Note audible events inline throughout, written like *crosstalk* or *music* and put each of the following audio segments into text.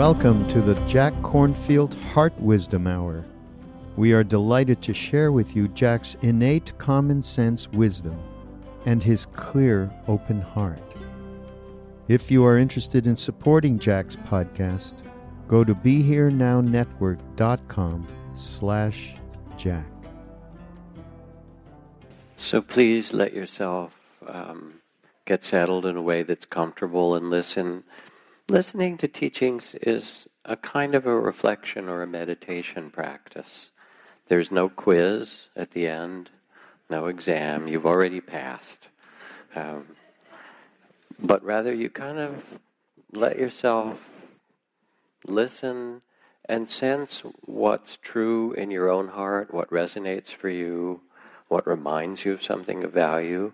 Welcome to the Jack Kornfield Heart Wisdom Hour. We are delighted to share with you Jack's innate common sense wisdom and his clear, open heart. If you are interested in supporting Jack's podcast, go to BeHereNowNetwork.com slash Jack. So please let yourself um, get settled in a way that's comfortable and listen Listening to teachings is a kind of a reflection or a meditation practice. There's no quiz at the end, no exam, you've already passed. Um, but rather, you kind of let yourself listen and sense what's true in your own heart, what resonates for you, what reminds you of something of value.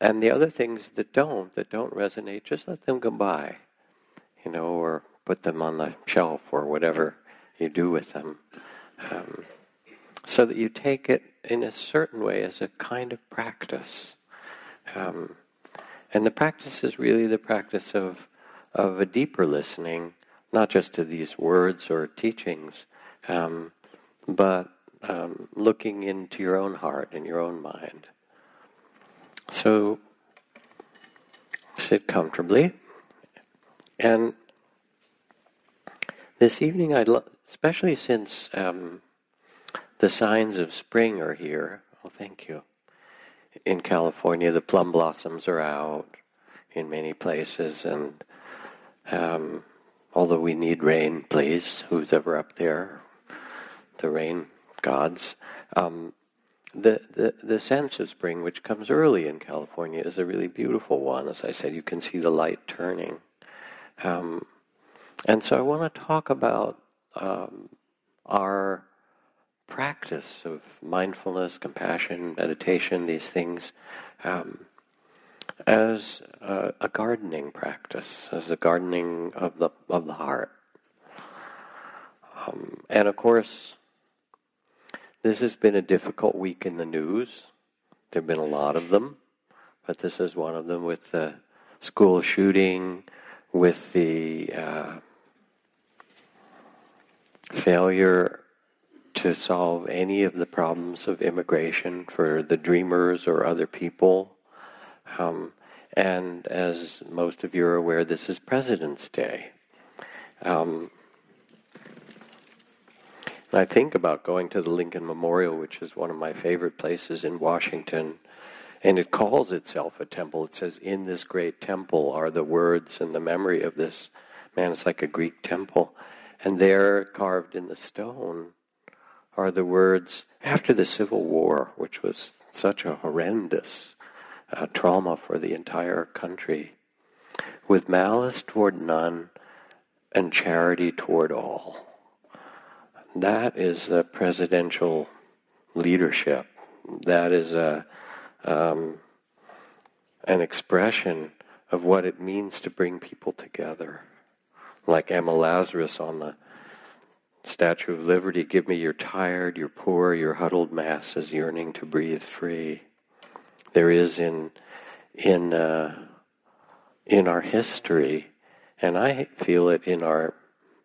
And the other things that don't, that don't resonate, just let them go by you know, or put them on the shelf or whatever you do with them. Um, so that you take it in a certain way as a kind of practice. Um, and the practice is really the practice of, of a deeper listening, not just to these words or teachings, um, but um, looking into your own heart and your own mind. So sit comfortably. And this evening, I'd lo- especially since um, the signs of spring are here. Oh, thank you. In California, the plum blossoms are out in many places, and um, although we need rain, please, who's ever up there, the rain gods. Um, the, the, the sense of spring, which comes early in California, is a really beautiful one. As I said, you can see the light turning. Um, and so I want to talk about um, our practice of mindfulness, compassion, meditation, these things, um, as a, a, gardening practice, as a gardening of the of the heart. Um, and of course, this has been a difficult week in the news. There have been a lot of them, but this is one of them with the school shooting, with the uh, failure to solve any of the problems of immigration for the dreamers or other people. Um, and as most of you are aware, this is President's Day. Um, I think about going to the Lincoln Memorial, which is one of my favorite places in Washington, and it calls itself a temple. It says, In this great temple are the words and the memory of this man. It's like a Greek temple. And there, carved in the stone, are the words after the Civil War, which was such a horrendous uh, trauma for the entire country, with malice toward none and charity toward all. That is the presidential leadership. That is a, um, an expression of what it means to bring people together like Emma Lazarus on the Statue of Liberty, give me your tired, your poor, your huddled masses yearning to breathe free. There is in in uh, in our history, and I feel it in our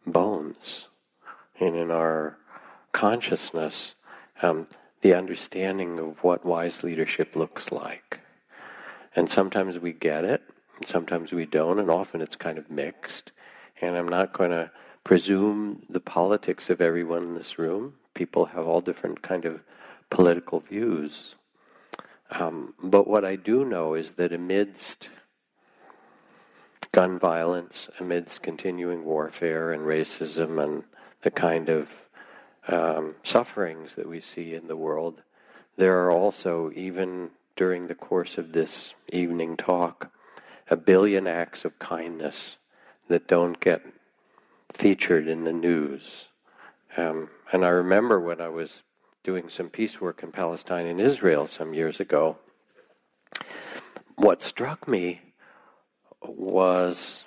bones and in our consciousness, um, the understanding of what wise leadership looks like. And sometimes we get it, sometimes we don't, and often it's kind of mixed. And I'm not going to presume the politics of everyone in this room. People have all different kind of political views. Um, but what I do know is that amidst gun violence, amidst continuing warfare and racism and the kind of um, sufferings that we see in the world, there are also, even during the course of this evening talk, a billion acts of kindness that don't get featured in the news. Um, and I remember when I was doing some peace work in Palestine and Israel some years ago, what struck me was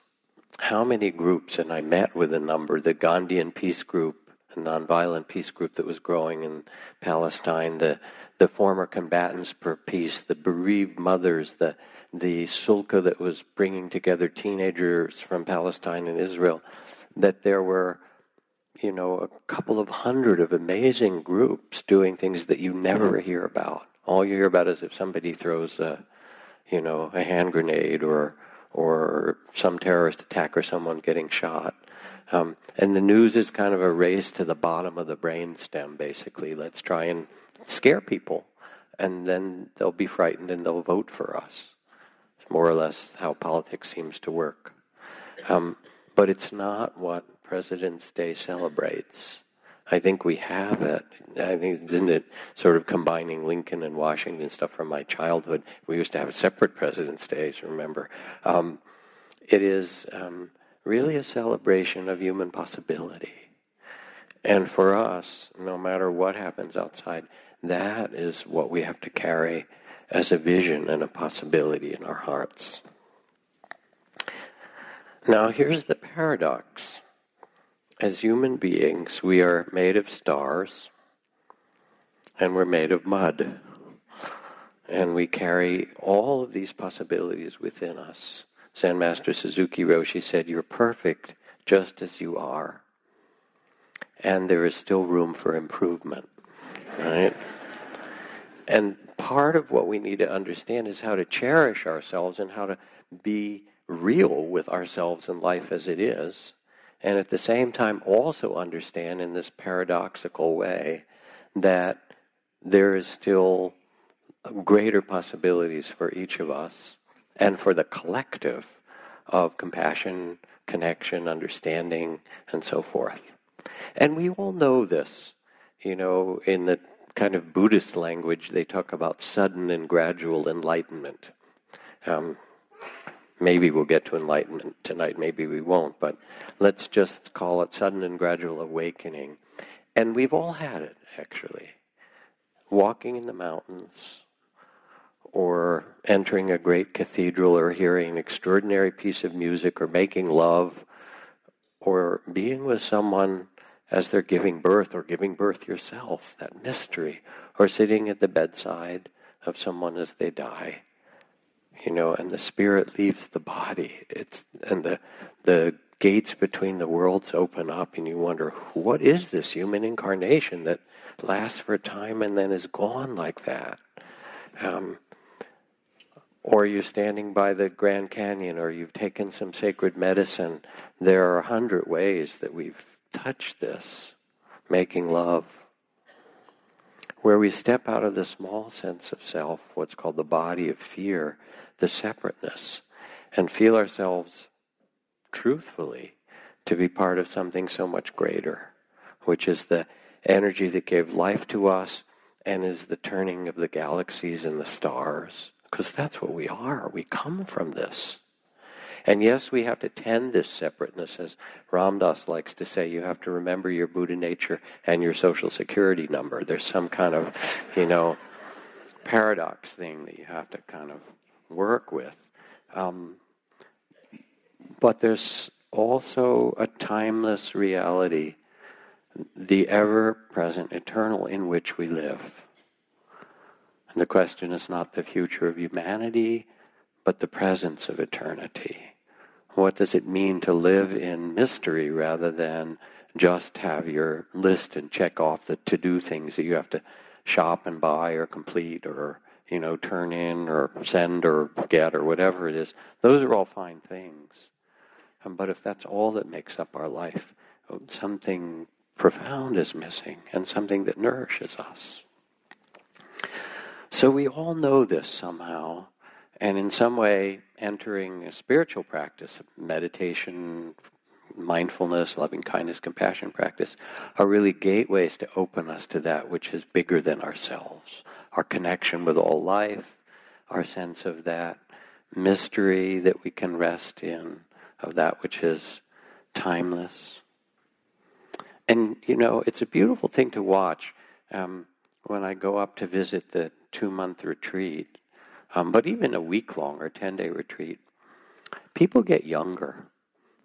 how many groups, and I met with a number, the Gandhian peace group, a nonviolent peace group that was growing in Palestine, the, the former combatants for peace, the bereaved mothers, the, the Sulha that was bringing together teenagers from Palestine and Israel, that there were, you know, a couple of hundred of amazing groups doing things that you never mm-hmm. hear about. All you hear about is if somebody throws a, you know, a hand grenade or or some terrorist attack or someone getting shot. Um, and the news is kind of a race to the bottom of the brainstem, basically. Let's try and scare people, and then they'll be frightened and they'll vote for us. It's more or less how politics seems to work. Um, but it's not what President's Day celebrates. I think we have it. I think isn't it sort of combining Lincoln and Washington stuff from my childhood? We used to have separate President's Days. Remember, um, it is um, really a celebration of human possibility, and for us, no matter what happens outside, that is what we have to carry as a vision and a possibility in our hearts. Now, here's the paradox. As human beings, we are made of stars and we're made of mud. And we carry all of these possibilities within us. Zen Master Suzuki Roshi said, You're perfect just as you are. And there is still room for improvement. Right? And part of what we need to understand is how to cherish ourselves and how to be real with ourselves and life as it is, and at the same time also understand in this paradoxical way that there is still greater possibilities for each of us and for the collective of compassion, connection, understanding, and so forth. And we all know this. You know, in the kind of Buddhist language, they talk about sudden and gradual enlightenment. Um, Maybe we'll get to enlightenment tonight, maybe we won't, but let's just call it sudden and gradual awakening. And we've all had it, actually. Walking in the mountains, or entering a great cathedral, or hearing an extraordinary piece of music, or making love, or being with someone as they're giving birth, or giving birth yourself, that mystery, or sitting at the bedside of someone as they die you know, and the spirit leaves the body. It's and the the gates between the worlds open up, and you wonder what is this human incarnation that lasts for a time and then is gone like that. Um, or you're standing by the Grand Canyon, or you've taken some sacred medicine. There are a hundred ways that we've touched this, making love where we step out of the small sense of self, what's called the body of fear, the separateness, and feel ourselves truthfully to be part of something so much greater, which is the energy that gave life to us and is the turning of the galaxies and the stars. Because that's what we are. We come from this. And yes, we have to tend this separateness, as Ram Dass likes to say. You have to remember your Buddha nature and your social security number. There's some kind of, you know, paradox thing that you have to kind of work with. Um, but there's also a timeless reality, the ever present, eternal, in which we live. And the question is not the future of humanity, but the presence of eternity. What does it mean to live in mystery rather than just have your list and check off the to do things that you have to shop and buy or complete or you know, turn in or send or get or whatever it is, those are all fine things. Um, but if that's all that makes up our life, oh, something profound is missing and something that nourishes us. So we all know this somehow, and in some way, entering a spiritual practice, meditation, mindfulness, loving kindness, compassion practice are really gateways to open us to that which is bigger than ourselves. Our connection with all life, our sense of that mystery that we can rest in, of that which is timeless. And, you know, it's a beautiful thing to watch um, when I go up to visit the two month retreat, um, but even a week long or 10 day retreat. People get younger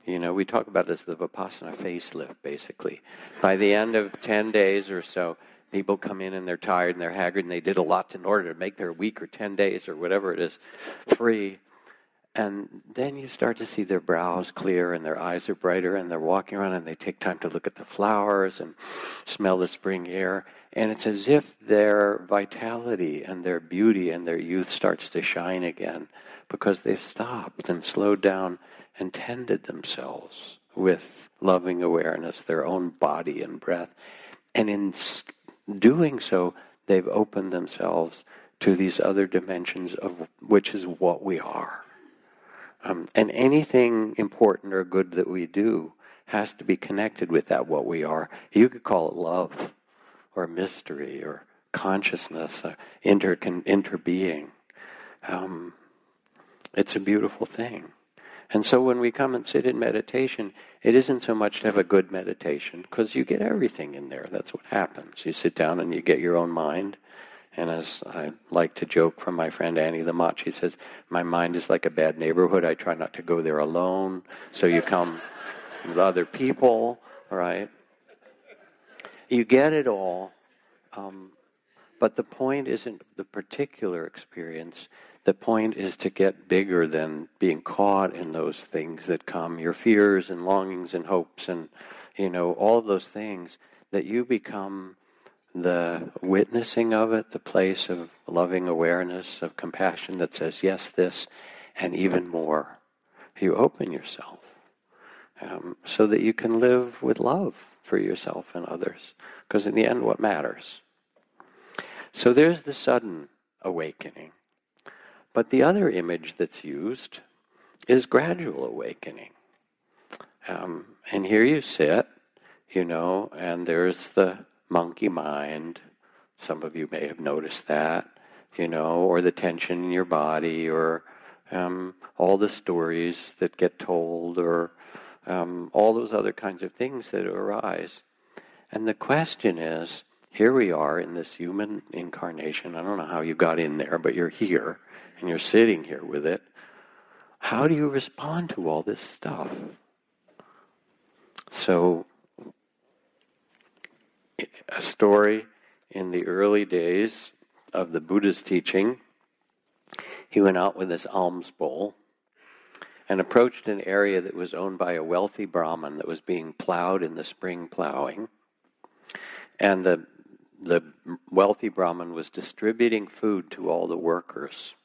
you know, we talk about as the Vipassana facelift, basically. By the end of 10 days or so, people come in and they're tired and they're haggard and they did a lot in order to make their week or 10 days or whatever it is free. And then you start to see their brows clear and their eyes are brighter and they're walking around and they take time to look at the flowers and smell the spring air. And it's as if their vitality and their beauty and their youth starts to shine again because they've stopped and slowed down and tended themselves with loving awareness, their own body and breath. And in doing so, they've opened themselves to these other dimensions of which is what we are. Um, and anything important or good that we do has to be connected with that what we are. You could call it love, or mystery, or consciousness, uh, inter interbeing. Um, it's a beautiful thing. And so when we come and sit in meditation, it isn't so much to have a good meditation, because you get everything in there. That's what happens. You sit down and you get your own mind. And as I like to joke from my friend Annie Lamott, she says, My mind is like a bad neighborhood. I try not to go there alone. So you come with other people, right? You get it all. Um, but the point isn't the particular experience, the point is to get bigger than being caught in those things that come, your fears and longings and hopes and, you know, all those things, that you become the witnessing of it, the place of loving awareness, of compassion that says, yes, this, and even more. You open yourself um, so that you can live with love for yourself and others. Because in the end, what matters? So there's the sudden awakening. But the other image that's used is gradual awakening. Um, and here you sit, you know, and there's the monkey mind. Some of you may have noticed that, you know, or the tension in your body, or um, all the stories that get told, or um, all those other kinds of things that arise. And the question is here we are in this human incarnation. I don't know how you got in there, but you're here and you're sitting here with it, how do you respond to all this stuff? So, a story in the early days of the Buddha's teaching, he went out with his alms bowl and approached an area that was owned by a wealthy Brahmin that was being plowed in the spring plowing. And the, the wealthy Brahmin was distributing food to all the workers.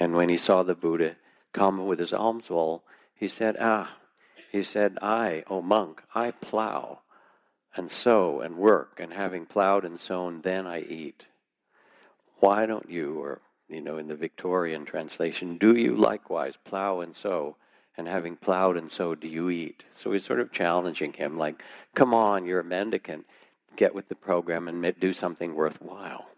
And when he saw the Buddha come with his alms bowl, he said, Ah, he said, I, O monk, I plow and sow and work, and having plowed and sown, then I eat. Why don't you, or, you know, in the Victorian translation, do you likewise plow and sow, and having plowed and sowed, do you eat? So he's sort of challenging him, like, come on, you're a mendicant, get with the program and do something worthwhile.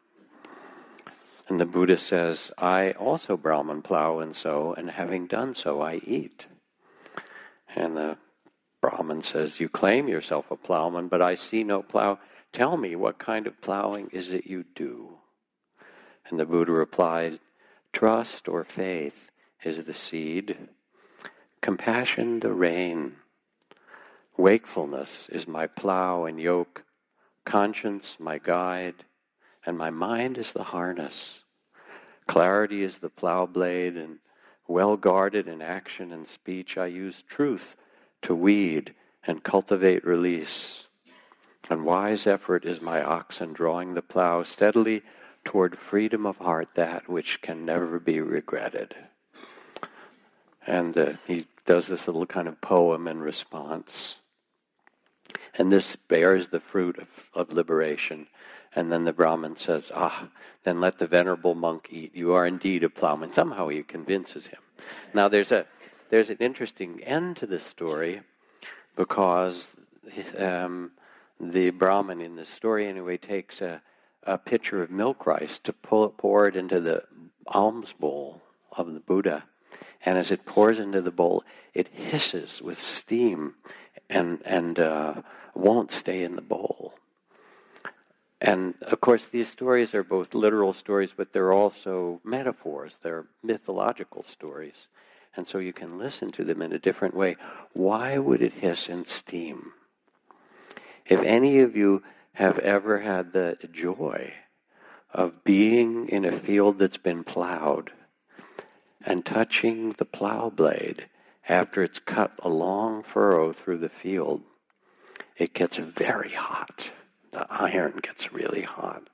And the Buddha says, I also Brahman plow and sow, and having done so, I eat. And the Brahman says, You claim yourself a plowman, but I see no plow. Tell me, what kind of plowing is it you do? And the Buddha replied, Trust or faith is the seed, compassion the rain, wakefulness is my plow and yoke, conscience my guide, and my mind is the harness. Clarity is the plow blade, and well guarded in action and speech, I use truth to weed and cultivate release. And wise effort is my oxen drawing the plow steadily toward freedom of heart that which can never be regretted. And uh, he does this little kind of poem in response. And this bears the fruit of, of liberation. And then the Brahmin says, Ah, then let the venerable monk eat. You are indeed a plowman. Somehow he convinces him. Now there's a there's an interesting end to the story because um, the Brahmin in the story anyway takes a, a pitcher of milk rice to pull, pour it into the alms bowl of the Buddha. And as it pours into the bowl, it hisses with steam and, and uh, won't stay in the bowl. And of course, these stories are both literal stories, but they're also metaphors. They're mythological stories. And so you can listen to them in a different way. Why would it hiss and steam? If any of you have ever had the joy of being in a field that's been plowed and touching the plow blade after it's cut a long furrow through the field, it gets very hot. The iron gets really hot.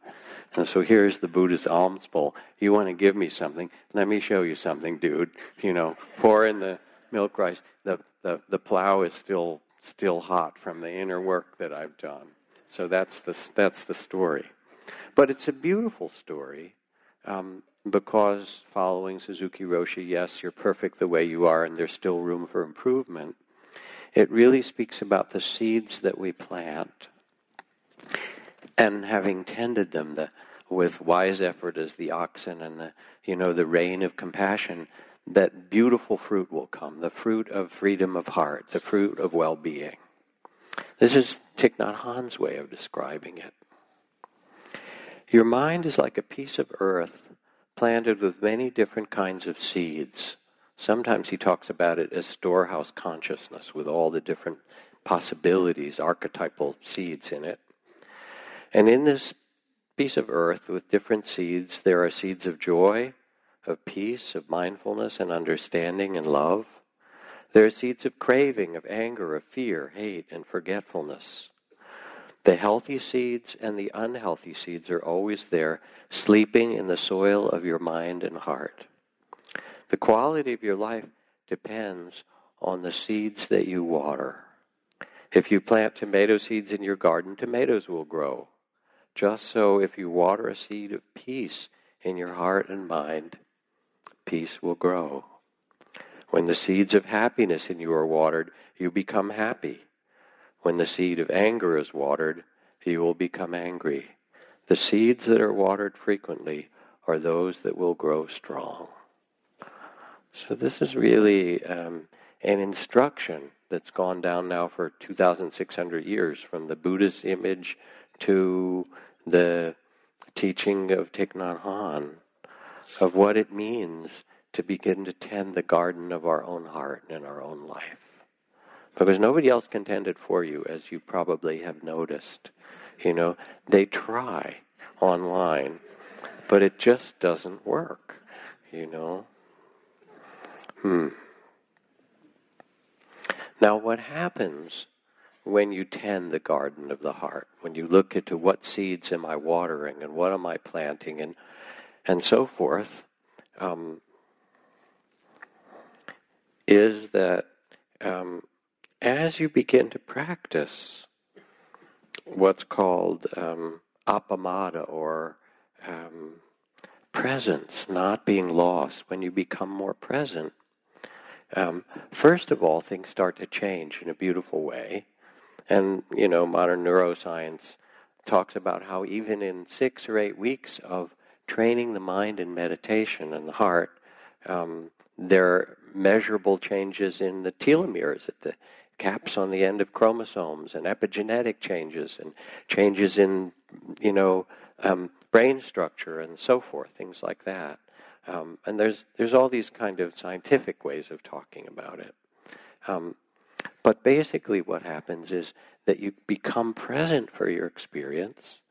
And so here's the Buddha's alms bowl. You want to give me something? Let me show you something, dude. You know, pour in the milk rice. The, the, the plow is still still hot from the inner work that I've done. So that's the, that's the story. But it's a beautiful story um, because following Suzuki Roshi, yes, you're perfect the way you are and there's still room for improvement. It really speaks about the seeds that we plant and having tended them the, with wise effort as the oxen and the you know the rain of compassion that beautiful fruit will come the fruit of freedom of heart the fruit of well-being. This is Thich Nhat Hanh's way of describing it. Your mind is like a piece of earth planted with many different kinds of seeds. Sometimes he talks about it as storehouse consciousness with all the different possibilities archetypal seeds in it. And in this piece of earth with different seeds, there are seeds of joy, of peace, of mindfulness and understanding and love. There are seeds of craving, of anger, of fear, hate, and forgetfulness. The healthy seeds and the unhealthy seeds are always there, sleeping in the soil of your mind and heart. The quality of your life depends on the seeds that you water. If you plant tomato seeds in your garden, tomatoes will grow. Just so, if you water a seed of peace in your heart and mind, peace will grow. When the seeds of happiness in you are watered, you become happy. When the seed of anger is watered, you will become angry. The seeds that are watered frequently are those that will grow strong. So, this is really um, an instruction that's gone down now for 2,600 years from the Buddhist image to the teaching of Thich Nhat Hanh of what it means to begin to tend the garden of our own heart and our own life. Because nobody else can tend it for you, as you probably have noticed. You know, they try online, but it just doesn't work, you know. Hmm. Now, what happens when you tend the garden of the heart, when you look into what seeds am I watering and what am I planting and and so forth, um, is that um, as you begin to practice what's called um, or um, presence, not being lost, when you become more present, um, first of all, things start to change in a beautiful way. And, you know, modern neuroscience talks about how even in six or eight weeks of training the mind in meditation and the heart, um, there are measurable changes in the telomeres at the caps on the end of chromosomes and epigenetic changes and changes in, you know, um, brain structure and so forth, things like that. Um, and there's there's all these kind of scientific ways of talking about it. Um, but basically, what happens is that you become present for your experience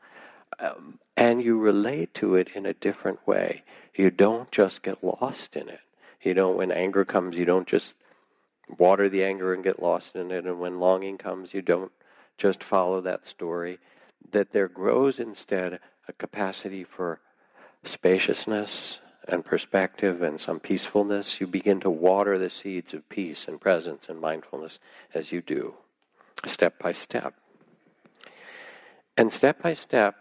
um, and you relate to it in a different way. You don't just get lost in it. You don't, when anger comes, you don't just water the anger and get lost in it. And when longing comes, you don't just follow that story. That there grows instead a capacity for spaciousness and perspective and some peacefulness, you begin to water the seeds of peace and presence and mindfulness as you do, step by step. And step by step,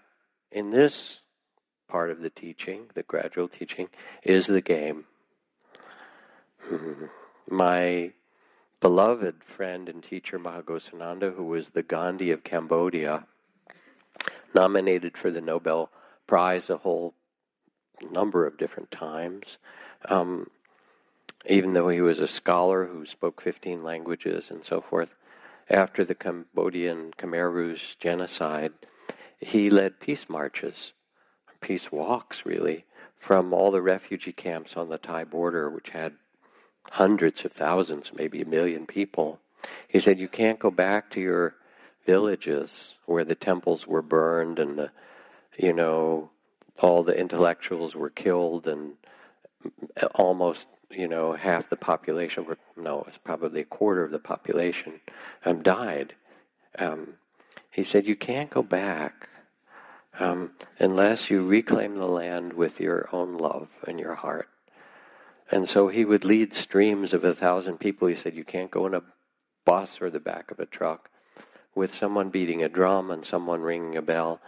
in this part of the teaching, the gradual teaching, is the game. *laughs* My beloved friend and teacher Maha Ghosananda, who was the Gandhi of Cambodia, nominated for the Nobel Prize a whole number of different times. Um, even though he was a scholar who spoke 15 languages and so forth, after the Cambodian Khmer Rouge genocide, he led peace marches, peace walks really, from all the refugee camps on the Thai border, which had hundreds of thousands, maybe a million people. He said, You can't go back to your villages where the temples were burned and the, you know, all the intellectuals were killed and almost, you know, half the population were, no, it's probably a quarter of the population um, died. Um, he said, You can't go back um, unless you reclaim the land with your own love and your heart. And so he would lead streams of a thousand people. He said, You can't go in a bus or the back of a truck with someone beating a drum and someone ringing a bell,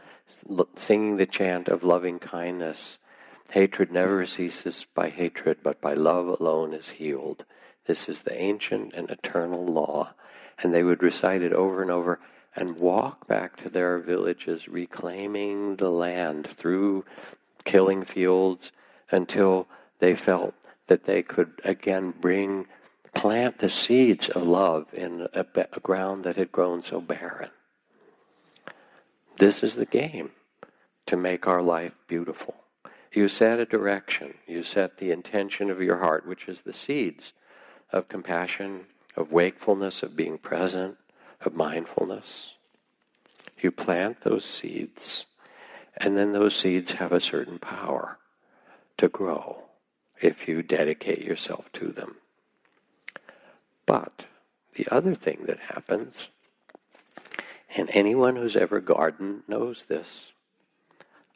singing the chant of loving kindness. Hatred never ceases by hatred, but by love alone is healed. This is the ancient and eternal law. And they would recite it over and over and walk back to their villages, reclaiming the land through killing fields until they felt that they could again bring, plant the seeds of love in a, a ground that had grown so barren. This is the game to make our life beautiful. You set a direction, you set the intention of your heart, which is the seeds of compassion, of wakefulness, of being present, of mindfulness. You plant those seeds, and then those seeds have a certain power to grow if you dedicate yourself to them. But the other thing that happens, and anyone who's ever gardened knows this,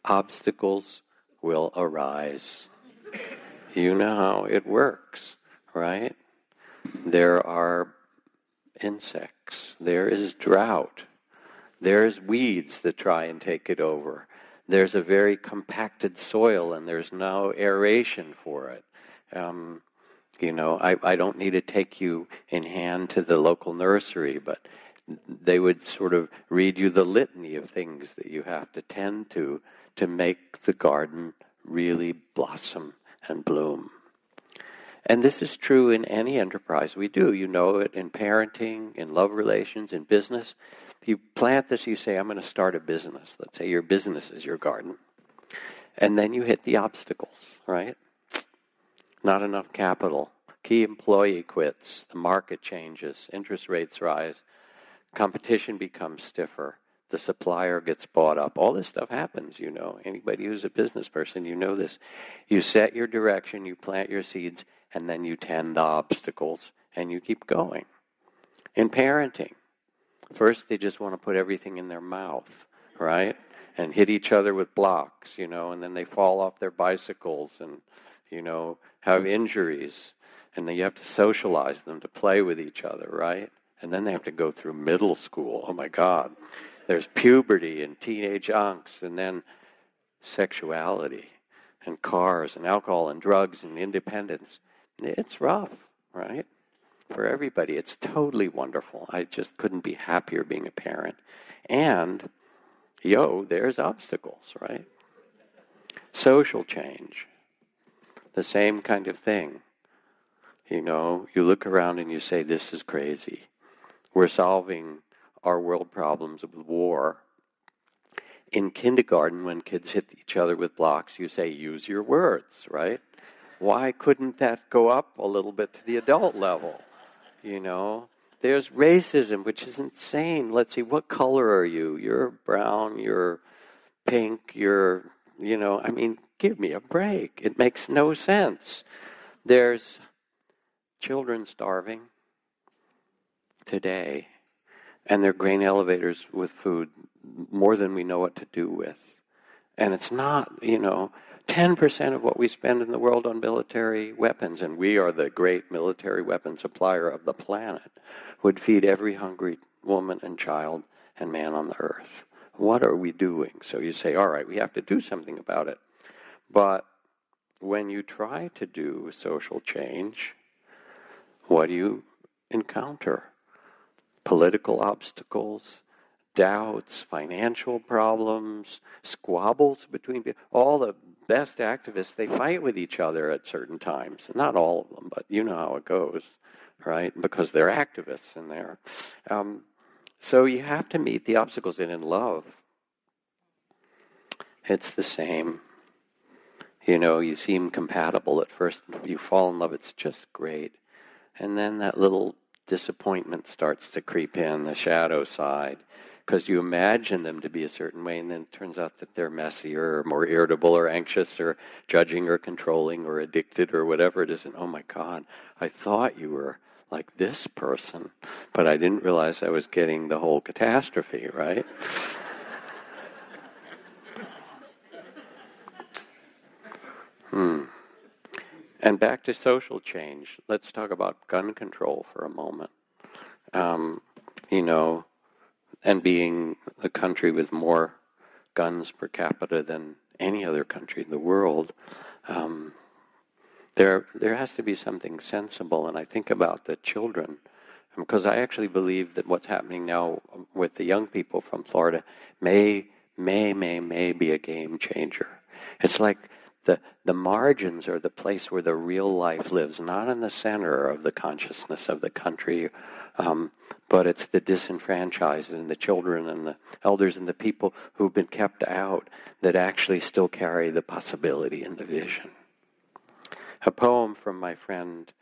obstacles will arise. You know how it works, right? There are insects, there is drought, there's weeds that try and take it over there's a very compacted soil and there's no aeration for it. Um, you know, I, I don't need to take you in hand to the local nursery, but they would sort of read you the litany of things that you have to tend to to make the garden really blossom and bloom. And this is true in any enterprise we do. You know it in parenting, in love relations, in business you plant this, you say, I'm going to start a business. Let's say your business is your garden. And then you hit the obstacles, right? Not enough capital. Key employee quits. The market changes. Interest rates rise. Competition becomes stiffer. The supplier gets bought up. All this stuff happens, you know. Anybody who's a business person, you know this. You set your direction, you plant your seeds, and then you tend the obstacles, and you keep going. In parenting, First, they just want to put everything in their mouth, right? And hit each other with blocks, you know, and then they fall off their bicycles and, you know, have injuries. And then you have to socialize them to play with each other, right? And then they have to go through middle school. Oh my God. There's puberty and teenage angst, and then sexuality and cars and alcohol and drugs and independence. It's rough, right? for everybody. It's totally wonderful. I just couldn't be happier being a parent. And, yo, there's obstacles, right? Social change, the same kind of thing. You know, you look around and you say, this is crazy. We're solving our world problems with war. In kindergarten, when kids hit each other with blocks, you say, use your words, right? Why couldn't that go up a little bit to the adult level? You know, there's racism, which is insane. Let's see, what color are you? You're brown, you're pink, you're, you know, I mean, give me a break. It makes no sense. There's children starving today, and there are grain elevators with food more than we know what to do with. And it's not, you know, 10% of what we spend in the world on military weapons, and we are the great military weapon supplier of the planet, would feed every hungry woman and child and man on the earth. What are we doing? So you say, all right, we have to do something about it. But when you try to do social change, what do you encounter? Political obstacles, doubts, financial problems, squabbles between people. All the best activists, they fight with each other at certain times. Not all of them, but you know how it goes, right? Because they're activists and they're. Um, so you have to meet the obstacles. And in love, it's the same. You know, you seem compatible at first. You fall in love, it's just great. And then that little disappointment starts to creep in, the shadow side because you imagine them to be a certain way, and then it turns out that they're messier or more irritable or anxious or judging or controlling or addicted or whatever it is. And oh my God, I thought you were like this person, but I didn't realize I was getting the whole catastrophe, right? *laughs* hmm. And back to social change. Let's talk about gun control for a moment. Um, you know, and being a country with more guns per capita than any other country in the world, um, there there has to be something sensible. And I think about the children, because I actually believe that what's happening now with the young people from Florida may may may may be a game changer. It's like the the margins are the place where the real life lives, not in the center of the consciousness of the country um, but it's the disenfranchised and the children and the elders and the people who've been kept out that actually still carry the possibility and the vision. A poem from my friend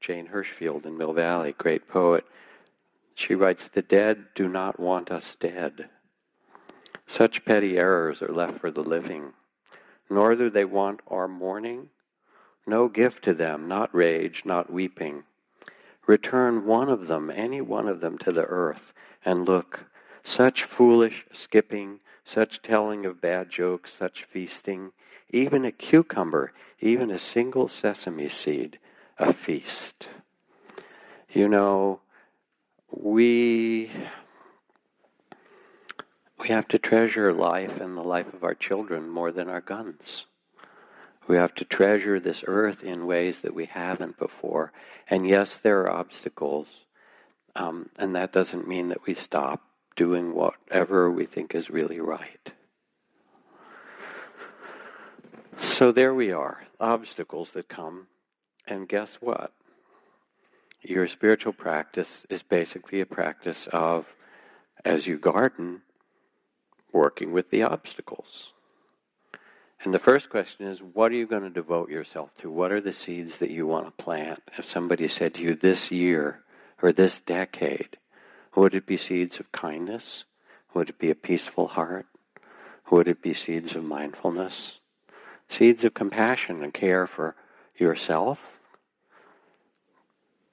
Jane Hirshfield in Mill Valley, great poet. She writes, The dead do not want us dead. Such petty errors are left for the living, nor do they want our mourning. No gift to them, not rage, not weeping Return one of them, any one of them, to the earth, and look. Such foolish skipping, such telling of bad jokes, such feasting, even a cucumber, even a single sesame seed, a feast. You know, we we have to treasure life and the life of our children more than our guns. We have to treasure this earth in ways that we haven't before. And yes, there are obstacles. Um, and that doesn't mean that we stop doing whatever we think is really right. So there we are, obstacles that come. And guess what? Your spiritual practice is basically a practice of, as you garden, working with the obstacles. And the first question is, what are you going to devote yourself to? What are the seeds that you want to plant? If somebody said to you this year or this decade, would it be seeds of kindness? Would it be a peaceful heart? Would it be seeds of mindfulness? Seeds of compassion and care for yourself?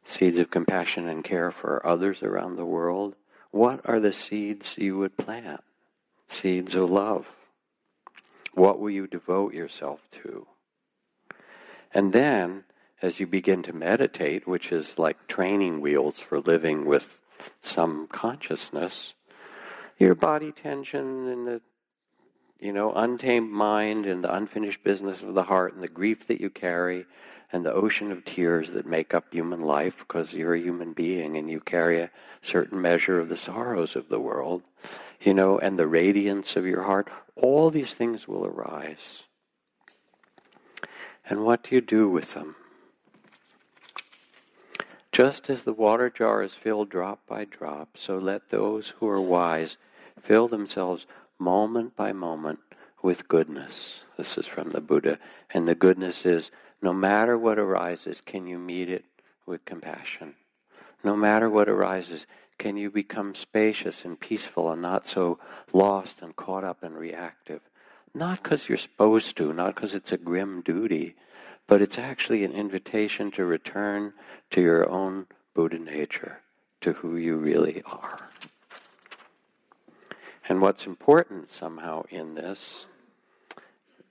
Seeds of compassion and care for others around the world? What are the seeds you would plant? Seeds of love what will you devote yourself to? And then, as you begin to meditate, which is like training wheels for living with some consciousness, your body tension and the you know, untamed mind and the unfinished business of the heart and the grief that you carry and the ocean of tears that make up human life because you're a human being and you carry a certain measure of the sorrows of the world, you know, and the radiance of your heart, all these things will arise. And what do you do with them? Just as the water jar is filled drop by drop, so let those who are wise fill themselves moment by moment with goodness. This is from the Buddha. And the goodness is no matter what arises, can you meet it with compassion? No matter what arises, can you become spacious and peaceful and not so lost and caught up and reactive? Not because you're supposed to, not because it's a grim duty, but it's actually an invitation to return to your own Buddha nature, to who you really are. And what's important somehow in this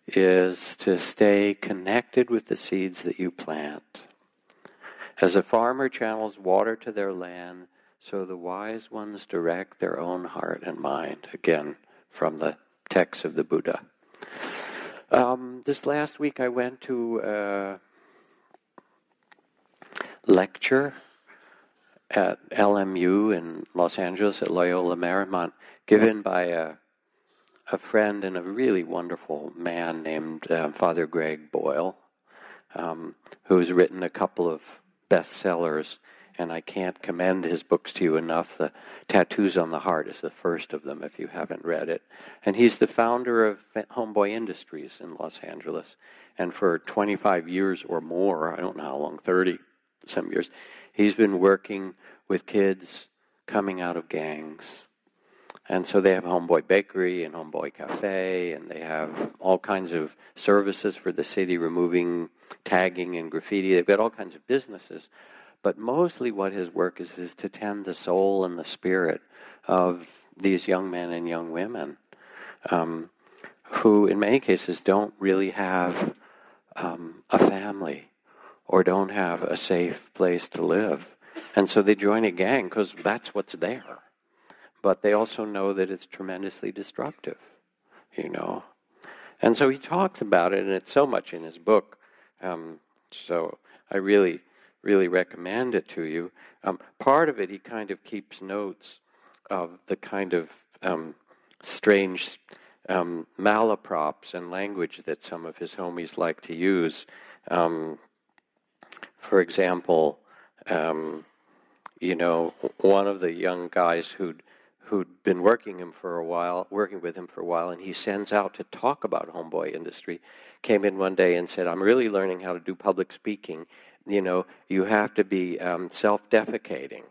is to stay connected with the seeds that you plant. As a farmer channels water to their land, so the wise ones direct their own heart and mind. Again, from the text of the Buddha. Um, this last week I went to a lecture at LMU in Los Angeles at Loyola Marymount, given by a a friend and a really wonderful man named uh, Father Greg Boyle, um, who's written a couple of bestsellers, and I can't commend his books to you enough. The Tattoos on the Heart is the first of them, if you haven't read it. And he's the founder of Homeboy Industries in Los Angeles. And for 25 years or more, I don't know how long, 30 some years, he's been working with kids coming out of gangs and so they have Homeboy Bakery and Homeboy Cafe, and they have all kinds of services for the city, removing tagging and graffiti. They've got all kinds of businesses. But mostly what his work is is to tend the soul and the spirit of these young men and young women um, who, in many cases, don't really have um, a family or don't have a safe place to live. And so they join a gang because that's what's there but they also know that it's tremendously destructive, you know. And so he talks about it, and it's so much in his book. Um, so I really, really recommend it to you. Um, part of it, he kind of keeps notes of the kind of um, strange um, malaprops and language that some of his homies like to use. Um, for example, um, you know, one of the young guys who'd who'd been working him for a while, working with him for a while, and he sends out to talk about homeboy industry. Came in one day and said, "I'm really learning how to do public speaking. You know, you have to be um, self-defecating."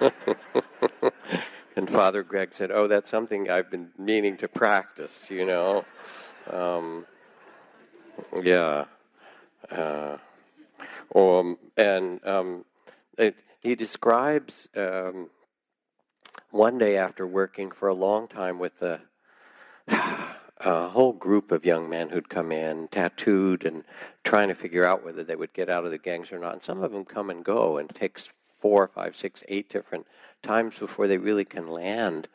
*laughs* and Father Greg said, "Oh, that's something I've been meaning to practice." You know, um, yeah. Uh, um, and um, it, he describes um, one day after working for a long time with a, *sighs* a, whole group of young men who'd come in, tattooed, and trying to figure out whether they would get out of the gangs or not. And some of them come and go, and it takes four, five, six, eight different times before they really can land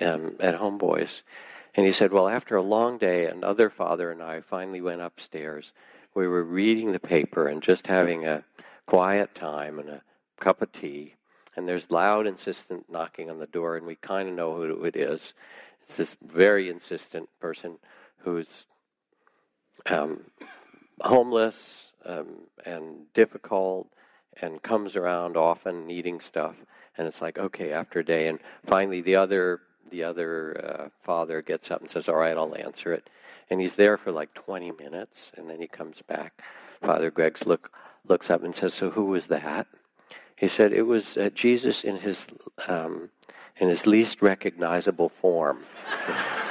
um, at Homeboys. And he said, Well, after a long day, another father and I finally went upstairs. We were reading the paper and just having a quiet time and a cup of tea and there's loud, insistent knocking on the door, and we kind of know who it is. It's this very insistent person who's um, homeless um, and difficult and comes around often needing stuff. And it's like, okay, after a day, and finally the other the other uh, father gets up and says, "All right, I'll answer it." And he's there for like 20 minutes, and then he comes back. Father Greg's look looks up and says, "So who was that?" He said it was uh, Jesus in his um, in his least recognizable form. *laughs*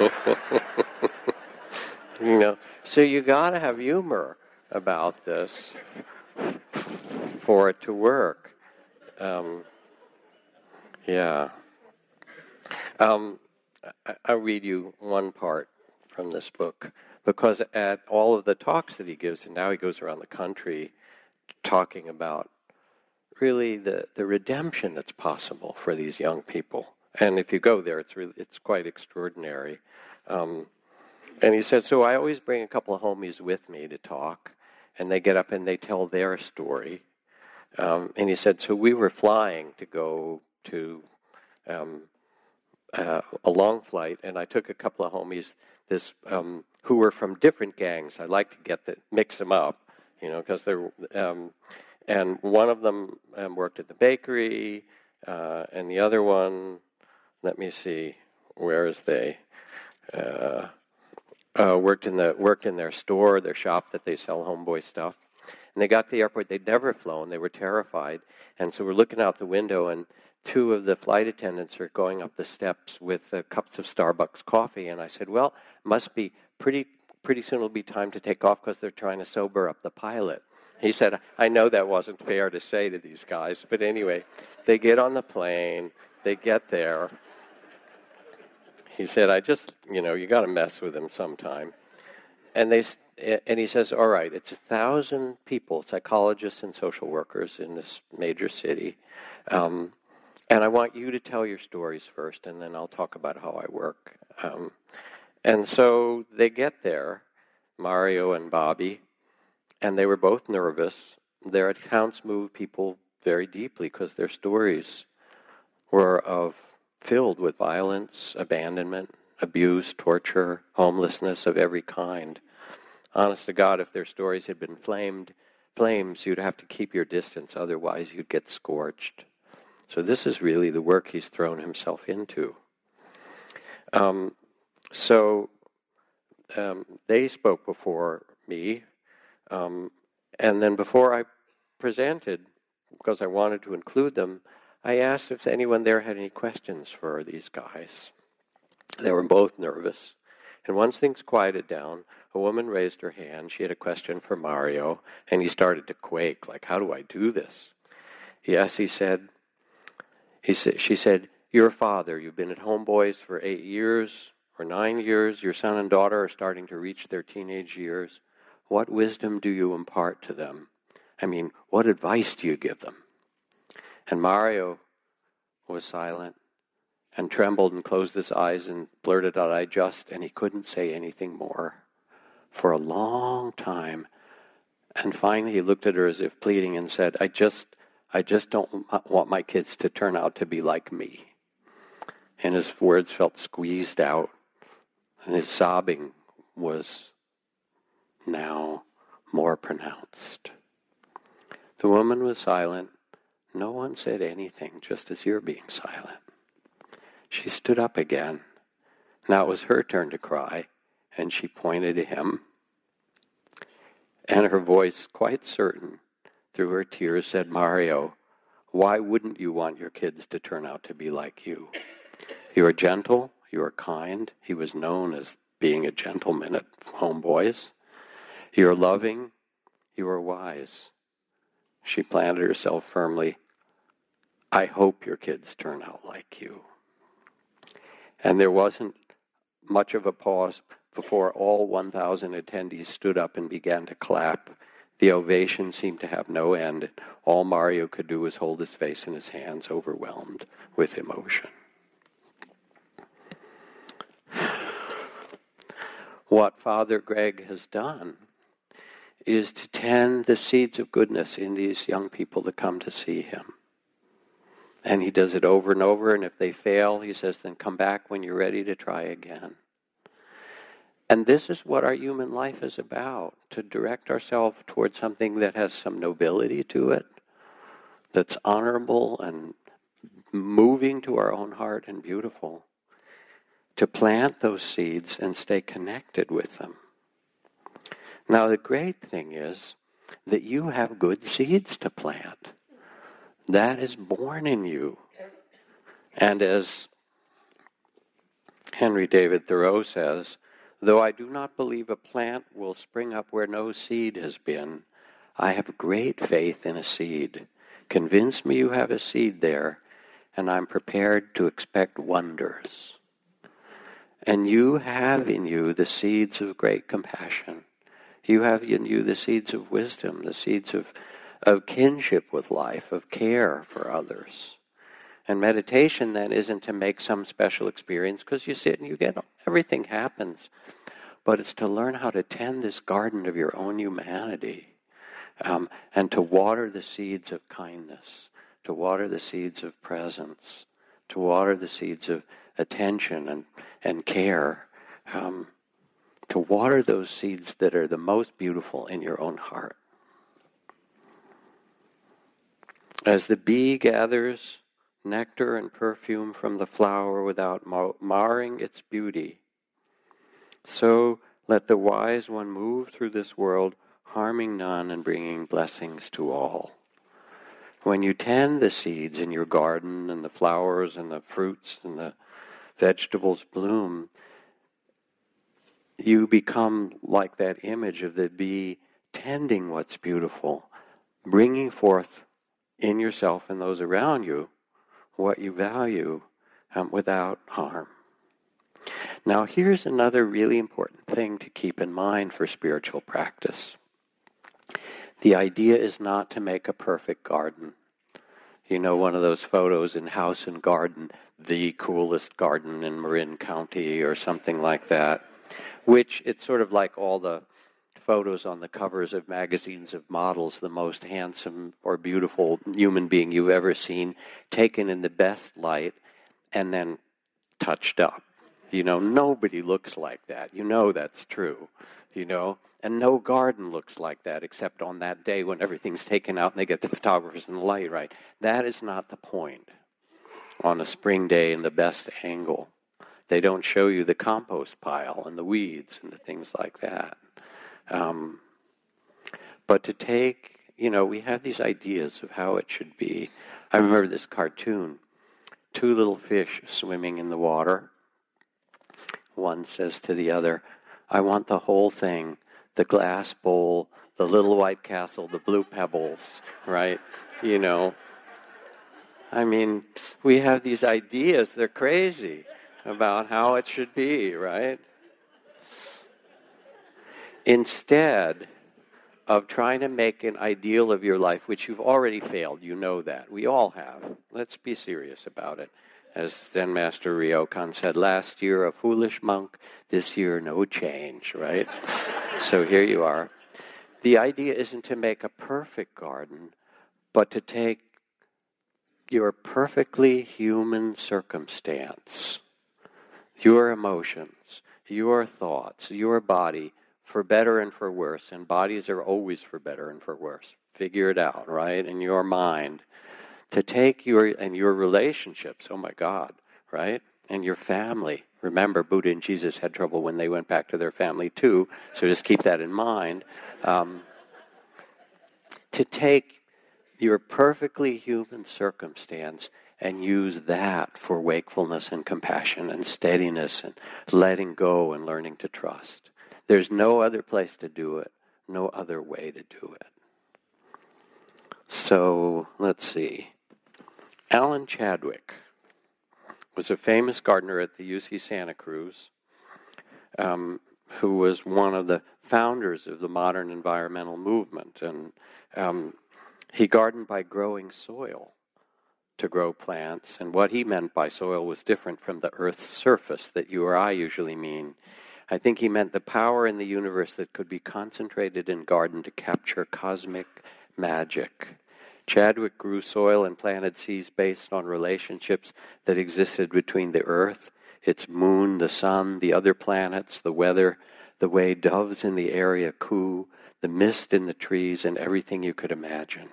you know, so you got to have humor about this for it to work. Um, yeah. Um, I, I'll read you one part from this book because at all of the talks that he gives, and now he goes around the country talking about really the, the redemption that's possible for these young people. And if you go there, it's really, it's quite extraordinary. Um, and he says, so I always bring a couple of homies with me to talk, and they get up and they tell their story. Um, and he said, so we were flying to go to um, uh, a long flight, and I took a couple of homies, this um, who were from different gangs. I like to get the mix them up, you know, because they're um, and one of them um, worked at the bakery, uh, and the other one, let me see, where is they? Uh, uh, worked in the worked in their store, their shop that they sell homeboy stuff. And they got to the airport. They'd never flown. They were terrified, and so we're looking out the window, and two of the flight attendants are going up the steps with uh, cups of Starbucks coffee. And I said, "Well, must be pretty pretty soon. It'll be time to take off because they're trying to sober up the pilot." He said, I know that wasn't fair to say to these guys, but anyway, they get on the plane, they get there. He said, I just, you know, you got to mess with them sometime. and they and he says, "All right, it's a thousand people, psychologists and social workers in this major city, um, and I want you to tell your stories first, and then I'll talk about how I work." Um, and so they get there, Mario and Bobby, and they were both nervous. Their accounts moved people very deeply because their stories were of filled with violence, abandonment, abuse, torture, homelessness of every kind. Honest to God, if their stories had been flamed, flames, you'd have to keep your distance, otherwise, you'd get scorched. So, this is really the work he's thrown himself into. Um, so, um, they spoke before me, um, and then before I presented, because I wanted to include them, I asked if anyone there had any questions for these guys. They were both nervous. And once things quieted down, a woman raised her hand. She had a question for Mario, and he started to quake, like, how do I do this? Yes, he said. He said she said, You're a father. You've been at Homeboys for eight years or nine years. Your son and daughter are starting to reach their teenage years. What wisdom do you impart to them? I mean, what advice do you give them? And Mario was silent and trembled and closed his eyes and blurted out, I just, and he couldn't say anything more for a long time. And finally he looked at her as if pleading and said, I just, I just don't want my kids to turn out to be like me. And his words felt squeezed out, and his sobbing was now more pronounced. The woman was silent. No one said anything, just as you're being silent. She stood up again. Now it was her turn to cry, and she pointed to him. And her voice, quite certain, through her tears, said, Mario, why wouldn't you want your kids to turn out to be like you? You are gentle, you are kind. He was known as being a gentleman at Homeboys. You are loving, you are wise. She planted herself firmly. I hope your kids turn out like you. And there wasn't much of a pause before all 1,000 attendees stood up and began to clap. The ovation seemed to have no end. All Mario could do was hold his face in his hands, overwhelmed with emotion. What Father Greg has done is to tend the seeds of goodness in these young people that come to see him. And he does it over and over, and if they fail, he says, then come back when you're ready to try again. And this is what our human life is about to direct ourselves towards something that has some nobility to it, that's honorable and moving to our own heart and beautiful. To plant those seeds and stay connected with them. Now, the great thing is that you have good seeds to plant. That is born in you. And as Henry David Thoreau says, though I do not believe a plant will spring up where no seed has been, I have great faith in a seed. Convince me you have a seed there, and I'm prepared to expect wonders. And you have in you the seeds of great compassion. You have in you the seeds of wisdom, the seeds of of kinship with life, of care for others. And meditation then isn't to make some special experience because you sit and you get everything happens. But it's to learn how to tend this garden of your own humanity um, and to water the seeds of kindness, to water the seeds of presence, to water the seeds of attention and, and care, um, to water those seeds that are the most beautiful in your own heart. As the bee gathers nectar and perfume from the flower without marring its beauty, so let the wise one move through this world, harming none and bringing blessings to all. When you tend the seeds in your garden and the flowers and the fruits and the vegetables bloom, you become like that image of the bee tending what's beautiful, bringing forth in yourself and those around you what you value um, without harm. Now, here's another really important thing to keep in mind for spiritual practice. The idea is not to make a perfect garden. You know, one of those photos in House and Garden, the coolest garden in Marin County or something like that, which it's sort of like all the photos on the covers of magazines of models, the most handsome or beautiful human being you've ever seen, taken in the best light and then touched up. You know, nobody looks like that. You know that's true. You know, and no garden looks like that except on that day when everything's taken out and they get the *laughs* photographers and the light right. That is not the point. On a spring day in the best angle, they don't show you the compost pile and the weeds and the things like that. Um, but to take, you know, we have these ideas of how it should be. I remember this cartoon two little fish swimming in the water. One says to the other, I want the whole thing the glass bowl, the little white castle, the blue pebbles, right? You know. I mean, we have these ideas, they're crazy about how it should be, right? Instead of trying to make an ideal of your life, which you've already failed, you know that. We all have. Let's be serious about it. As Zen Master Ryokan said, last year a foolish monk, this year no change, right? *laughs* so here you are. The idea isn't to make a perfect garden, but to take your perfectly human circumstance, your emotions, your thoughts, your body, for better and for worse, and bodies are always for better and for worse. Figure it out, right? In your mind. To take your and your relationships, oh my God, right? And your family. Remember, Buddha and Jesus had trouble when they went back to their family too, so just keep that in mind. Um, to take your perfectly human circumstance and use that for wakefulness and compassion and steadiness and letting go and learning to trust. There's no other place to do it, no other way to do it. So let's see. Alan Chadwick was a famous gardener at the UC Santa Cruz, um, who was one of the founders of the modern environmental movement. And um, he gardened by growing soil to grow plants. And what he meant by soil was different from the earth's surface that you or I usually mean. I think he meant the power in the universe that could be concentrated in garden to capture cosmic magic. Chadwick grew soil and planted seeds based on relationships that existed between the earth, its moon, the sun, the other planets, the weather, the way doves in the area coo, the mist in the trees, and everything you could imagine.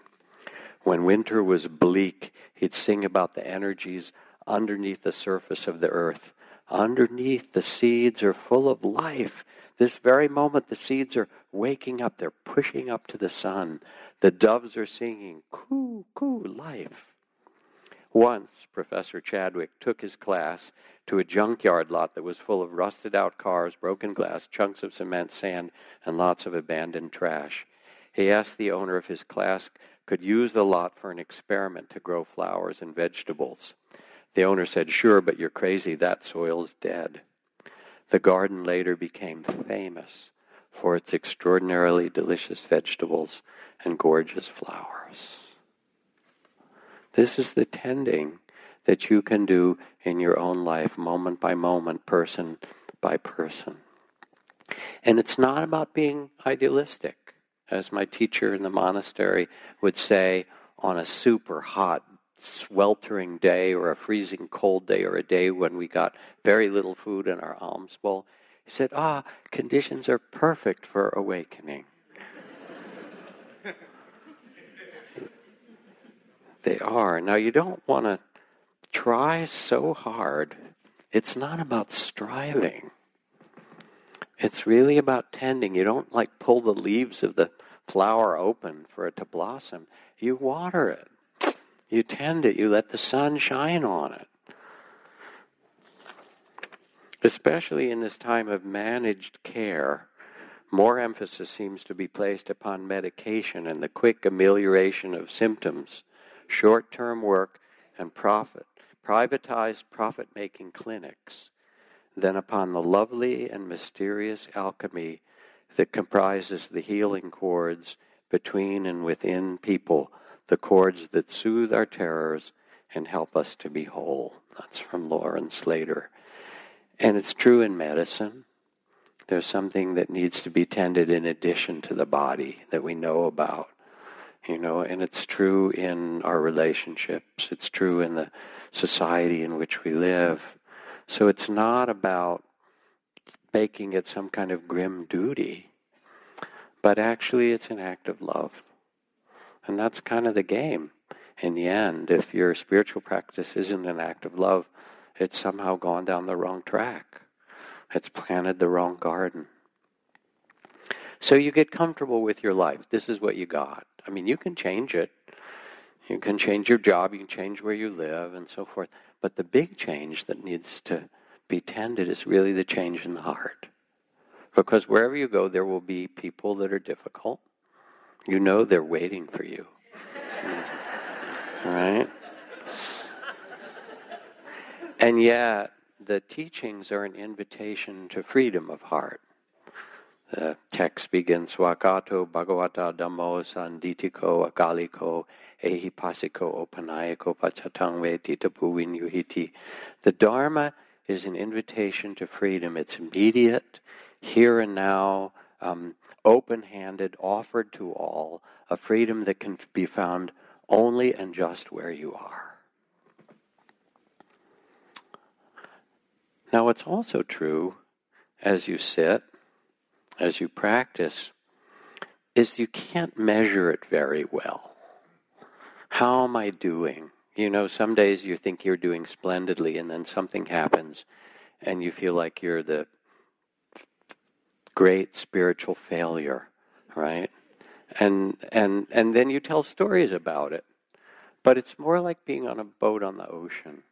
When winter was bleak, he'd sing about the energies underneath the surface of the earth Underneath, the seeds are full of life. This very moment, the seeds are waking up. They're pushing up to the sun. The doves are singing, coo, coo, life. Once, Professor Chadwick took his class to a junkyard lot that was full of rusted out cars, broken glass, chunks of cement, sand, and lots of abandoned trash. He asked the owner if his class could use the lot for an experiment to grow flowers and vegetables. The owner said, Sure, but you're crazy. That soil's dead. The garden later became famous for its extraordinarily delicious vegetables and gorgeous flowers. This is the tending that you can do in your own life, moment by moment, person by person. And it's not about being idealistic. As my teacher in the monastery would say, on a super hot sweltering day or a freezing cold day or a day when we got very little food in our alms bowl, he said, Ah, conditions are perfect for awakening. *laughs* they are. Now, you don't want to try so hard. It's not about striving. It's really about tending. You don't like pull the leaves of the flower open for it to blossom. You water it. You tend it, you let the sun shine on it. Especially in this time of managed care, more emphasis seems to be placed upon medication and the quick amelioration of symptoms, short term work, and profit, privatized profit making clinics. than upon the lovely and mysterious alchemy that comprises the healing chords between and within people, the chords that soothe our terrors and help us to be whole. That's from Lauren Slater. And it's true in medicine. There's something that needs to be tended in addition to the body that we know about. You know, and it's true in our relationships. It's true in the society in which we live. So it's not about making it some kind of grim duty, but actually it's an act of love. And that's kind of the game in the end. If your spiritual practice isn't an act of love, it's somehow gone down the wrong track. It's planted the wrong garden. So you get comfortable with your life. This is what you got. I mean, you can change it. You can change your job, you can change where you live, and so forth. But the big change that needs to be tended is really the change in the heart. Because wherever you go, there will be people that are difficult. You know they're waiting for you. Mm. right? And yet, the teachings are an invitation to freedom of heart. The text begins Swakato Bhagavata Dhammo Sanditiko Akaliko Ehipasiko Opanayako Pachatang Vetitapu Vinyuhiti. The Dharma is an invitation to freedom. It's immediate, here and now, um, open handed, offered to all, a freedom that can be found only and just where you are. Now, it's also true as you sit as you practice is you can't measure it very well. How am I doing? You know, some days you think you're doing splendidly, and then something happens, and you feel like you're the great spiritual failure, right? And and and then you tell stories about it, but it's more like being on a boat on the ocean.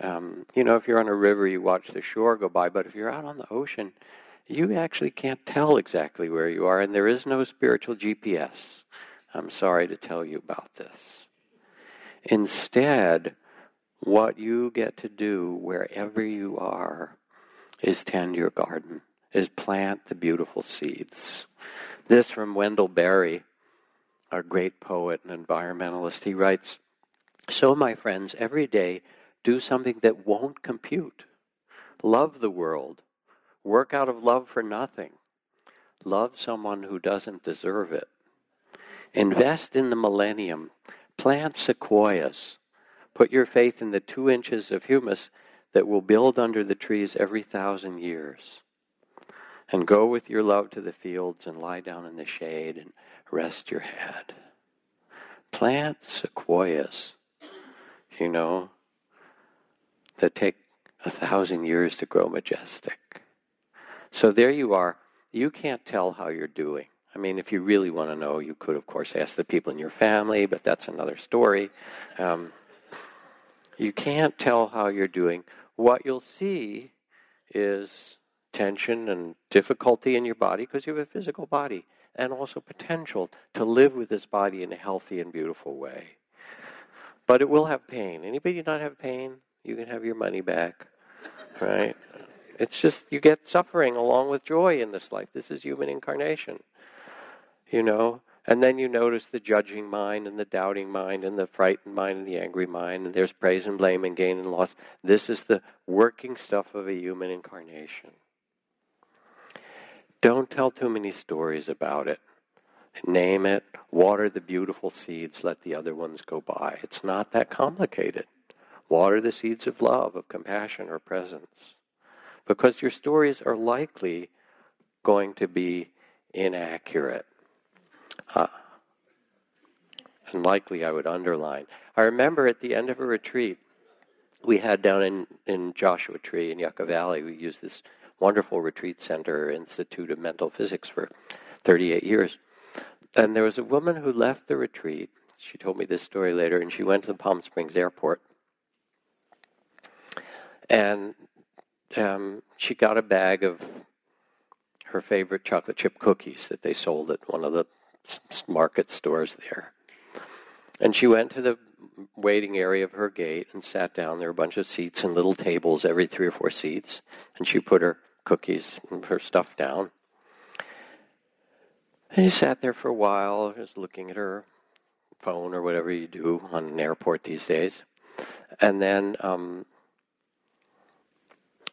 Um, you know, if you're on a river, you watch the shore go by, but if you're out on the ocean, you actually can't tell exactly where you are, and there is no spiritual GPS. I'm sorry to tell you about this. Instead, what you get to do wherever you are is tend your garden, is plant the beautiful seeds. This from Wendell Berry, our great poet and environmentalist. He writes So, my friends, every day do something that won't compute. Love the world Work out of love for nothing. Love someone who doesn't deserve it. Invest in the millennium. Plant sequoias. Put your faith in the two inches of humus that will build under the trees every thousand years. And go with your love to the fields and lie down in the shade and rest your head. Plant sequoias, you know, that take a thousand years to grow majestic. So there you are. You can't tell how you're doing. I mean, if you really want to know, you could, of course, ask the people in your family, but that's another story. Um, you can't tell how you're doing. What you'll see is tension and difficulty in your body because you have a physical body, and also potential to live with this body in a healthy and beautiful way. But it will have pain. Anybody not have pain? You can have your money back, right? It's just you get suffering along with joy in this life. This is human incarnation. You know, and then you notice the judging mind and the doubting mind and the frightened mind and the angry mind, and there's praise and blame and gain and loss. This is the working stuff of a human incarnation. Don't tell too many stories about it. Name it, water the beautiful seeds, let the other ones go by. It's not that complicated. Water the seeds of love, of compassion, or presence because your stories are likely going to be inaccurate. Uh, and likely, I would underline. I remember at the end of a retreat we had down in, in Joshua Tree in Yucca Valley, we used this wonderful retreat center, Institute of Mental Physics, for 38 years. And there was a woman who left the retreat. She told me this story later, and she went to the Palm Springs airport. And um, she got a bag of her favorite chocolate chip cookies that they sold at one of the market stores there. And she went to the waiting area of her gate and sat down. There were a bunch of seats and little tables, every three or four seats. And she put her cookies and her stuff down. And he sat there for a while, just looking at her phone or whatever you do on an airport these days. And then um,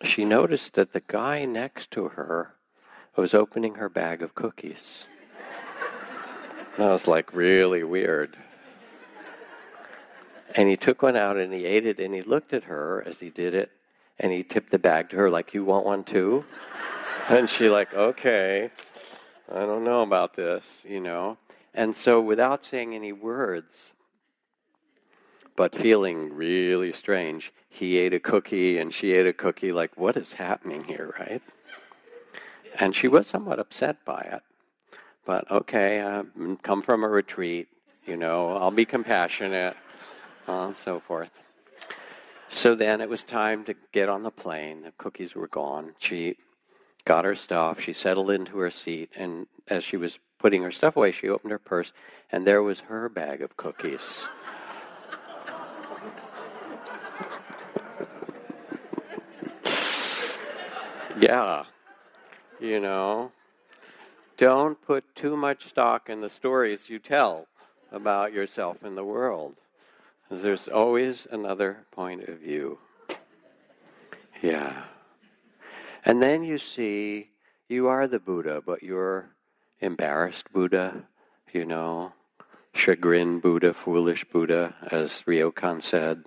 she noticed that the guy next to her was opening her bag of cookies. *laughs* that was like really weird. And he took one out and he ate it and he looked at her as he did it and he tipped the bag to her like, You want one too? and she, like, okay, I don't know about this, you know. And so, without saying any words, but feeling really strange, he ate a cookie and she ate a cookie, like, what is happening here, right? And she was somewhat upset by it. But okay, I come from a retreat, you know, I'll be compassionate, and so forth. So then it was time to get on the plane. The cookies were gone. She got her stuff. She settled into her seat, and as she was putting her stuff away, she opened her purse, and there was her bag of cookies. *laughs* yeah, you know, don't put too much stock in the stories you tell about yourself in the world. There's always another point of view. Yeah. And then you see you are the Buddha, but you're embarrassed Buddha, you know, chagrin Buddha, foolish Buddha, as Ryokan said,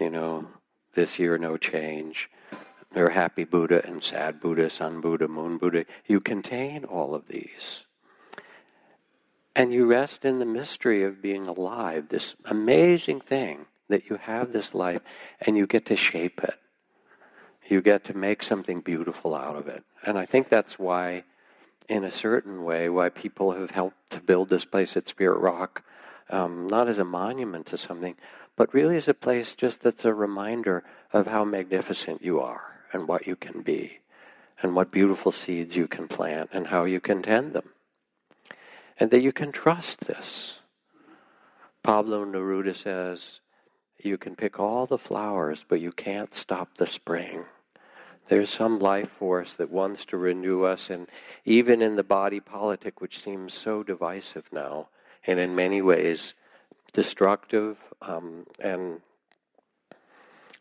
you know, this year no change. Or happy Buddha and sad Buddha, sun Buddha, moon Buddha. You contain all of these. And you rest in the mystery of being alive, this amazing thing that you have this life and you get to shape it. You get to make something beautiful out of it. And I think that's why in a certain way, why people have helped to build this place at Spirit Rock, um, not as a monument to something, but really as a place just that's a reminder of how magnificent you are and what you can be, and what beautiful seeds you can plant and how you can tend them. And that you can trust this. Pablo Neruda says, you can pick all the flowers, but you can't stop the spring. There's some life force that wants to renew us, and even in the body politic, which seems so divisive now, and in many ways destructive, um, and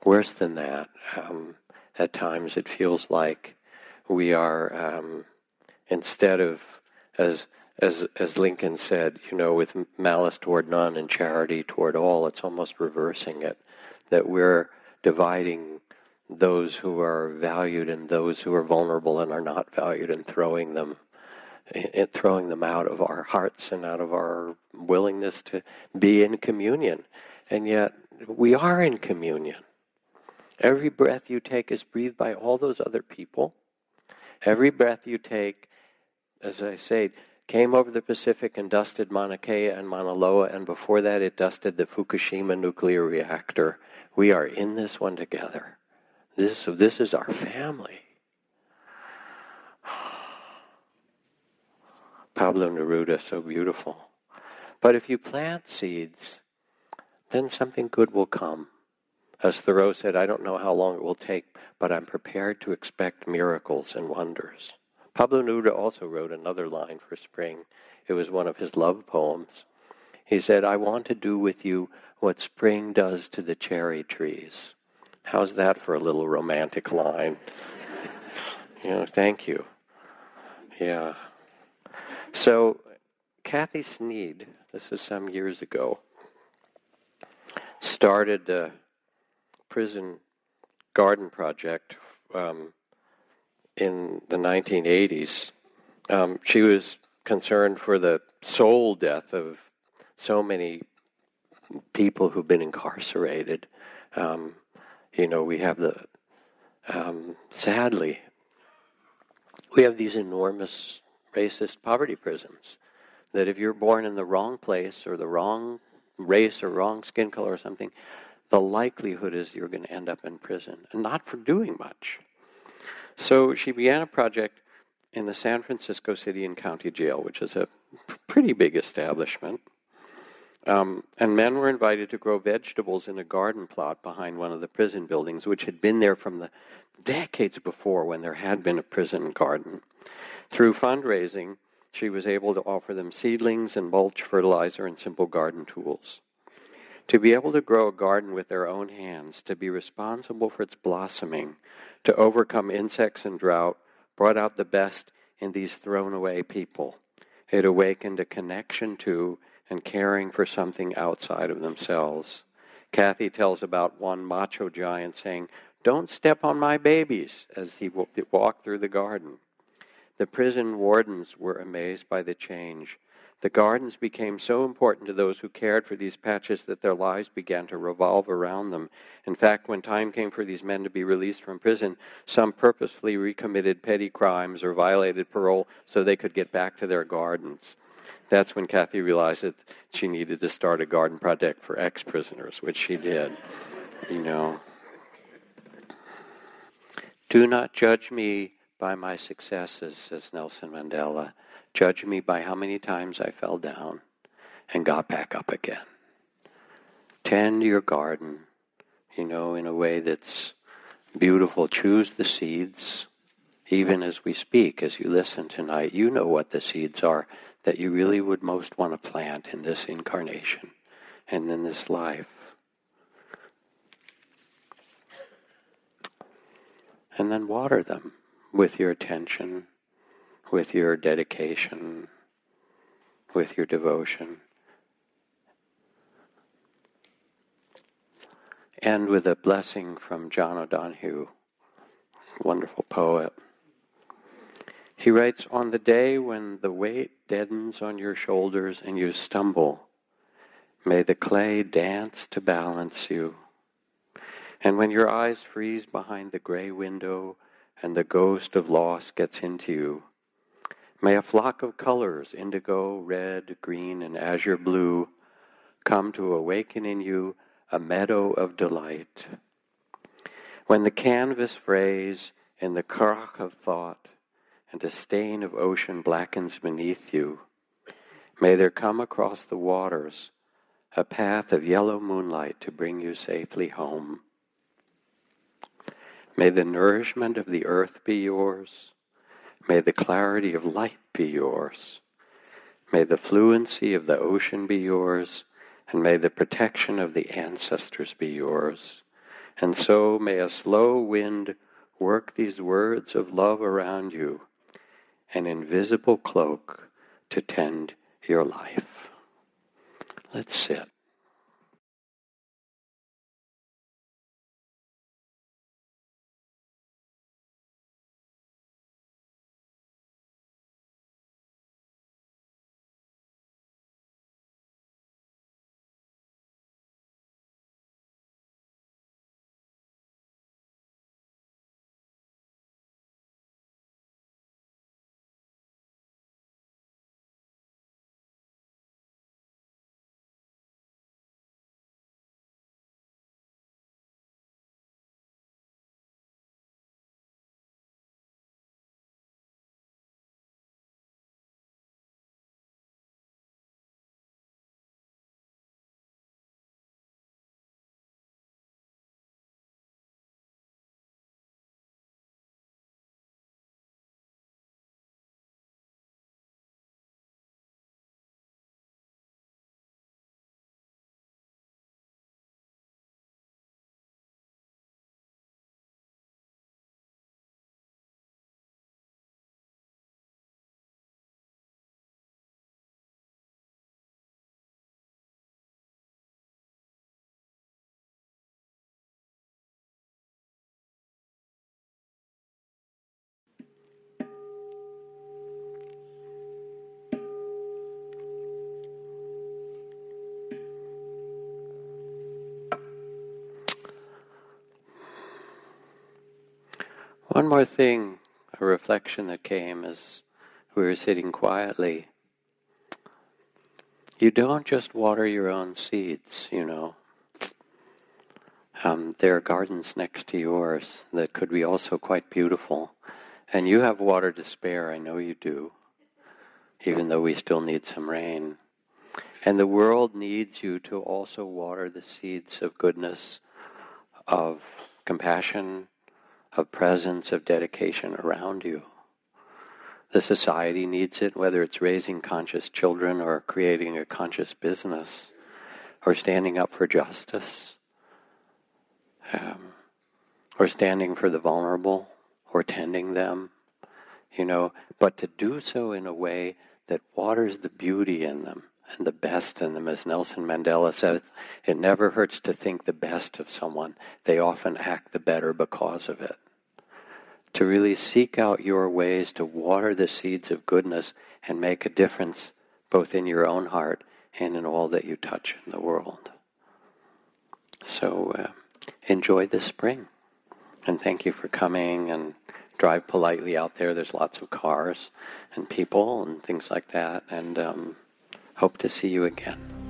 worse than that, um, at times it feels like we are, um, instead of, as as as Lincoln said, you know, with malice toward none and charity toward all, it's almost reversing it. That we're dividing those who are valued and those who are vulnerable and are not valued and throwing them and throwing them out of our hearts and out of our willingness to be in communion. And yet we are in communion. Every breath you take is breathed by all those other people. Every breath you take, as I say, came over the Pacific and dusted Mauna Kea and Mauna Loa, and before that it dusted the Fukushima nuclear reactor. We are in this one together. This, this is our family. *sighs* Pablo Neruda, so beautiful. But if you plant seeds, then something good will come. As Thoreau said, I don't know how long it will take, but I'm prepared to expect miracles and wonders. Pablo Neruda also wrote another line for spring. It was one of his love poems. He said, I want to do with you what spring does to the cherry trees. How's that for a little romantic line? *laughs* you know, thank you. Yeah. So, Kathy Sneed, this is some years ago, started a prison garden project um, in the 1980s. Um, she was concerned for the soul death of so many people who've been incarcerated. Um, you know, we have the, um, sadly, we have these enormous racist poverty prisons that if you're born in the wrong place or the wrong race or wrong skin color or something, the likelihood is you're going to end up in prison, and not for doing much. So she began a project in the San Francisco City and County Jail, which is a pretty big establishment, Um, and men were invited to grow vegetables in a garden plot behind one of the prison buildings, which had been there from the decades before when there had been a prison garden. Through fundraising, she was able to offer them seedlings and mulch, fertilizer, and simple garden tools. To be able to grow a garden with their own hands, to be responsible for its blossoming, to overcome insects and drought, brought out the best in these thrown away people. It awakened a connection to and caring for something outside of themselves. Kathy tells about one macho giant saying, Don't step on my babies, as he walked through the garden. The prison wardens were amazed by the change. The gardens became so important to those who cared for these patches that their lives began to revolve around them. In fact, when time came for these men to be released from prison, some purposefully recommitted petty crimes or violated parole so they could get back to their gardens. That's when Kathy realized that she needed to start a garden project for ex prisoners, which she did. You know. Do not judge me by my successes, says Nelson Mandela. Judge me by how many times I fell down and got back up again. Tend your garden, you know, in a way that's beautiful. Choose the seeds. Even as we speak, as you listen tonight, you know what the seeds are that you really would most want to plant in this incarnation and in this life. And then water them with your attention, with your dedication, with your devotion. And with a blessing from John O'Donohue, wonderful poet. He writes, On the day when the weight deadens on your shoulders and you stumble, may the clay dance to balance you. And when your eyes freeze behind the gray window and the ghost of loss gets into you. May a flock of colors, indigo, red, green, and azure blue, come to awaken in you a meadow of delight. When the canvas frays in the crack of thought and a stain of ocean blackens beneath you, may there come across the waters a path of yellow moonlight to bring you safely home. May the nourishment of the earth be yours. May the clarity of light be yours. May the fluency of the ocean be yours, and may the protection of the ancestors be yours. And so may a slow wind work these words of love around you, an invisible cloak to tend your life. Let's sit. One more thing, a reflection that came as we were sitting quietly. You don't just water your own seeds, you know. Um, there are gardens next to yours that could be also quite beautiful. And you have water to spare, I know you do, even though we still need some rain. And the world needs you to also water the seeds of goodness, of compassion, of presence, of dedication around you. The society needs it, whether it's raising conscious children or creating a conscious business or standing up for justice um, or standing for the vulnerable or tending them, you know, but to do so in a way that waters the beauty in them and the best in them. As Nelson Mandela said, it never hurts to think the best of someone. They often act the better because of it to really seek out your ways to water the seeds of goodness and make a difference both in your own heart and in all that you touch in the world. So uh, enjoy the spring. And thank you for coming and drive politely out there. There's lots of cars and people and things like that. And um, hope to see you again.